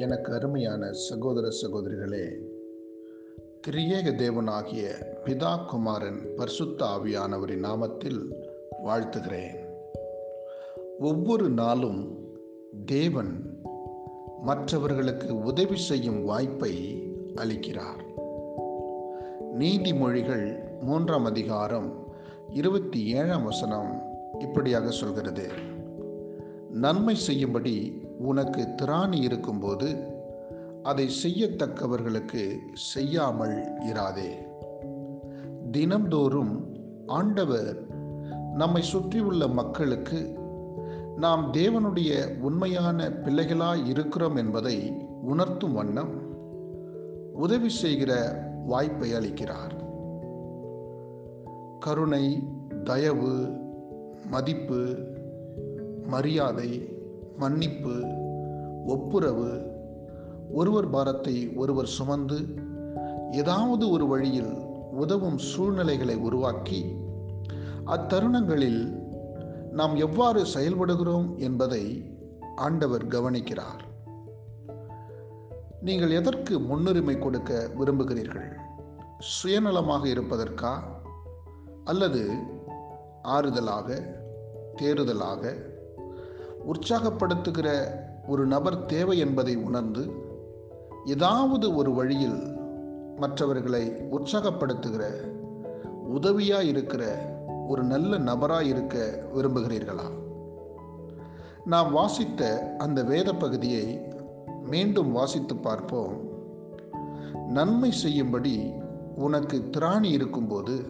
எனக்கு அருமையான சகோதர சகோதரிகளே திரியேக தேவனாகிய பிதா குமாரன் பரிசுத்த ஆவியானவரின் நாமத்தில் வாழ்த்துகிறேன். ஒவ்வொரு நாளும் தேவன் மற்றவர்களுக்கு உதவி செய்யும் வாய்ப்பை அளிக்கிறார். நீதிமொழிகள் மூன்றாம் அதிகாரம் இருபத்தி ஏழாம் வசனம் இப்படியாக சொல்கிறது. நன்மை செய்யும்படி உனக்கு திராணி இருக்கும்போது அதை செய்யத்தக்கவர்களுக்கு செய்யாமல் இராதே. தினம்தோறும் ஆண்டவர் நம்மை சுற்றியுள்ள மக்களுக்கு நாம் தேவனுடைய உண்மையான பிள்ளைகளாய் இருக்கிறோம் என்பதை உணர்த்தும் வண்ணம் உதவி செய்கிற வாய்ப்பை அளிக்கிறார். கருணை தயவு மதிப்பு மரியாதை மன்னிப்பு ஒப்புரவு. ஒருவர் பாரத்தை ஒருவர் சுமந்து ஏதாவது ஒரு வழியில் உதவும் சூழ்நிலைகளை உருவாக்கி அத்தருணங்களில் நாம் எவ்வாறு செயல்படுகிறோம் என்பதை ஆண்டவர் கவனிக்கிறார். நீங்கள் எதற்கு முன்னுரிமை கொடுக்க விரும்புகிறீர்கள்? சுயநலமாக இருப்பதற்கா? அல்லது ஆறுதலாக தேறுதலாக? உற்சாகப்படுத்துகிற ஒரு நபர் தேவை என்பதை உணர்ந்து ஏதாவது ஒரு வழியில் மற்றவர்களை உற்சாகப்படுத்துகிற உதவியாக இருக்கிற ஒரு நல்ல நபராக இருக்க விரும்புகிறீர்களா? நாம் வாசித்த அந்த வேத பகுதியை மீண்டும் வாசித்து பார்ப்போம். நன்மை செய்யும்படி உனக்கு திராணி இருக்கும்போது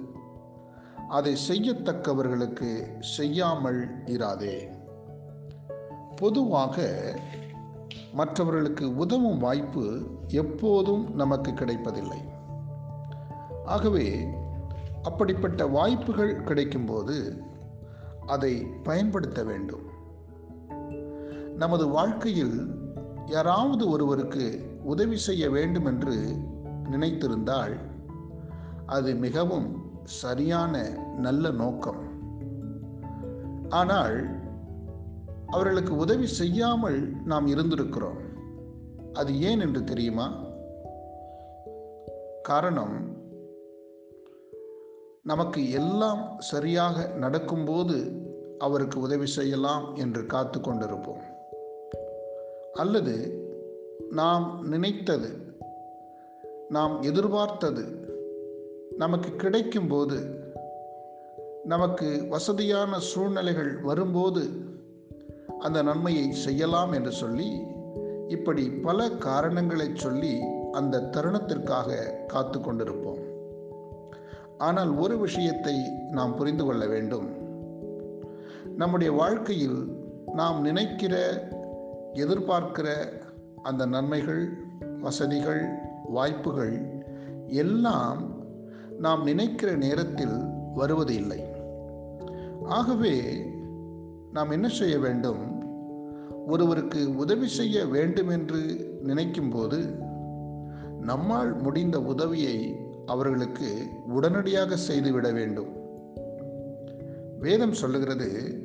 அதை செய்யத்தக்கவர்களுக்கு செய்யாமல் இராதே. பொதுவாக மற்றவர்களுக்கு உதவும் வாய்ப்பு எப்போதும் நமக்கு கிடைப்பதில்லை. ஆகவே அப்படிப்பட்ட வாய்ப்புகள் கிடைக்கும்போது அதை பயன்படுத்த வேண்டும். நமது வாழ்க்கையில் யாராவது ஒருவருக்கு உதவி செய்ய வேண்டும் என்று நினைத்திருந்தால் அது மிகவும் சரியான நல்ல நோக்கம். ஆனால் அவர்களுக்கு உதவி செய்யாமல் நாம் இருந்திருக்கிறோம். அது ஏன் என்று தெரியுமா? காரணம் நமக்கு எல்லாம் சரியாக நடக்கும்போது அவருக்கு உதவி செய்யலாம் என்று காத்து கொண்டிருப்போம். அல்லது நாம் நினைத்தது நாம் எதிர்பார்த்தது நமக்கு கிடைக்கும்போது நமக்கு வசதியான சூழ்நிலைகள் வரும்போது அந்த நன்மையை செய்யலாம் என்று சொல்லி இப்படி பல காரணங்களை சொல்லி அந்த தருணத்திற்காக காத்து கொண்டிருப்போம். ஆனால் ஒரு விஷயத்தை நாம் புரிந்து கொள்ள வேண்டும். நம்முடைய வாழ்க்கையில் நாம் நினைக்கிற எதிர்பார்க்கிற அந்த நன்மைகள் வசதிகள் வாய்ப்புகள் எல்லாம் நாம் நினைக்கிற நேரத்தில் வருவது இல்லை ஆகவே நாம் என்ன செய்ய வேண்டும்? ஒருவருக்கு உதவி செய்ய வேண்டும் என்று நினைக்கும்போது நம்மால் முடிந்த உதவியை அவர்களுக்கு உடனடியாக செய்துவிட வேண்டும். வேதம் சொல்லுகிறது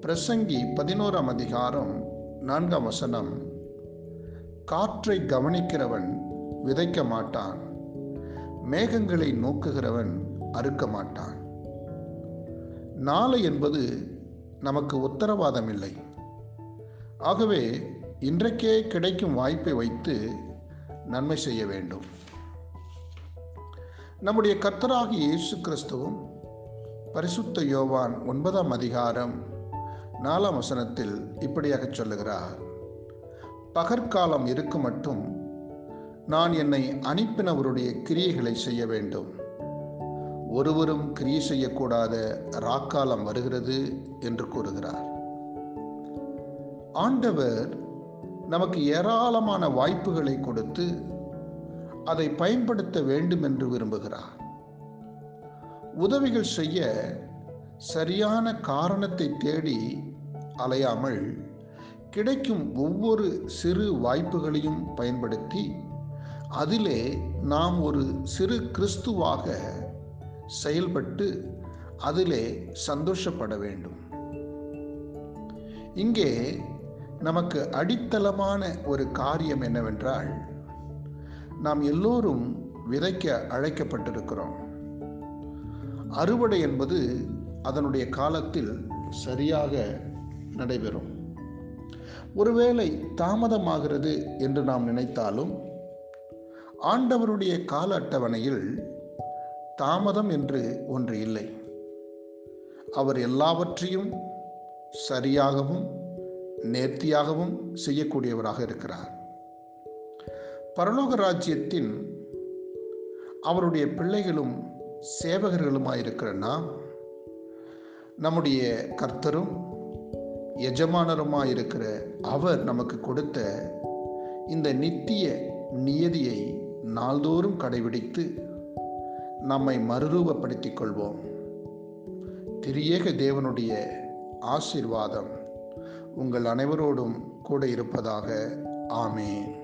பிரசங்கி பதினோராம் அதிகாரம் நான்காம் வசனம் காற்றை கவனிக்கிறவன் விதைக்க மாட்டான் மேகங்களை நோக்குகிறவன் அறுக்க மாட்டான். நாளை என்பது நமக்கு உத்தரவாதம் இல்லை ஆகவே இன்றைக்கே கிடைக்கும் வாய்ப்பை வைத்து நன்மை செய்ய வேண்டும். நம்முடைய கர்த்தராகி இயேசு கிறிஸ்துவும் பரிசுத்த யோவான் ஒன்பதாம் அதிகாரம் நாலாம் வசனத்தில் இப்படியாக சொல்லுகிறார். பகற்காலம் இருக்கு மட்டும் நான் என்னை அனுப்பினவருடைய கிரியைகளை செய்ய வேண்டும். ஒருவரும் கிரியை செய்யக்கூடாத ராக்காலம் வருகிறது என்று கூறுகிறார். ஆண்டவர் நமக்கு ஏராளமான வாய்ப்புகளை கொடுத்து அதை பயன்படுத்த வேண்டும் என்று விரும்புகிறார். உதவிகள் செய்ய சரியான காரணத்தை தேடி அலையாமல் கிடைக்கும் ஒவ்வொரு சிறு வாய்ப்புகளையும் பயன்படுத்தி அதிலே நாம் ஒரு சிறு கிறிஸ்துவாக செயல்பட்டு அதிலே சந்தோஷப்பட வேண்டும். இங்கே நமக்கு அடித்தளமான ஒரு காரியம் என்னவென்றால் நாம் எல்லோரும் விதைக்க அழைக்கப்பட்டிருக்கிறோம். அறுவடை என்பது அதனுடைய காலத்தில் சரியாக நடைபெறும். ஒருவேளை தாமதமாகிறது என்று நாம் நினைத்தாலும் ஆண்டவருடைய கால அட்டவணையில் தாமதம் என்று ஒன்று இல்லை. அவர் எல்லாவற்றையும் சரியாகவும் நேர்த்தியாகவும் செய்யக்கூடியவராக இருக்கிறார். பரலோக ராஜ்யத்தின் அவருடைய பிள்ளைகளும் சேவகர்களுமாயிருக்கிற நாம் நம்முடைய கர்த்தரும் எஜமானருமாயிருக்கிற அவர் நமக்கு கொடுத்த இந்த நித்திய நியதியை நாள்தோறும் கடைபிடித்து நம்மை மறுரூபப்படுத்திக் கொள்வோம் திரியேக தேவனுடைய ஆசீர்வாதம் உங்கள் அனைவரோடும் கூட இருப்பதாக. ஆமேன்.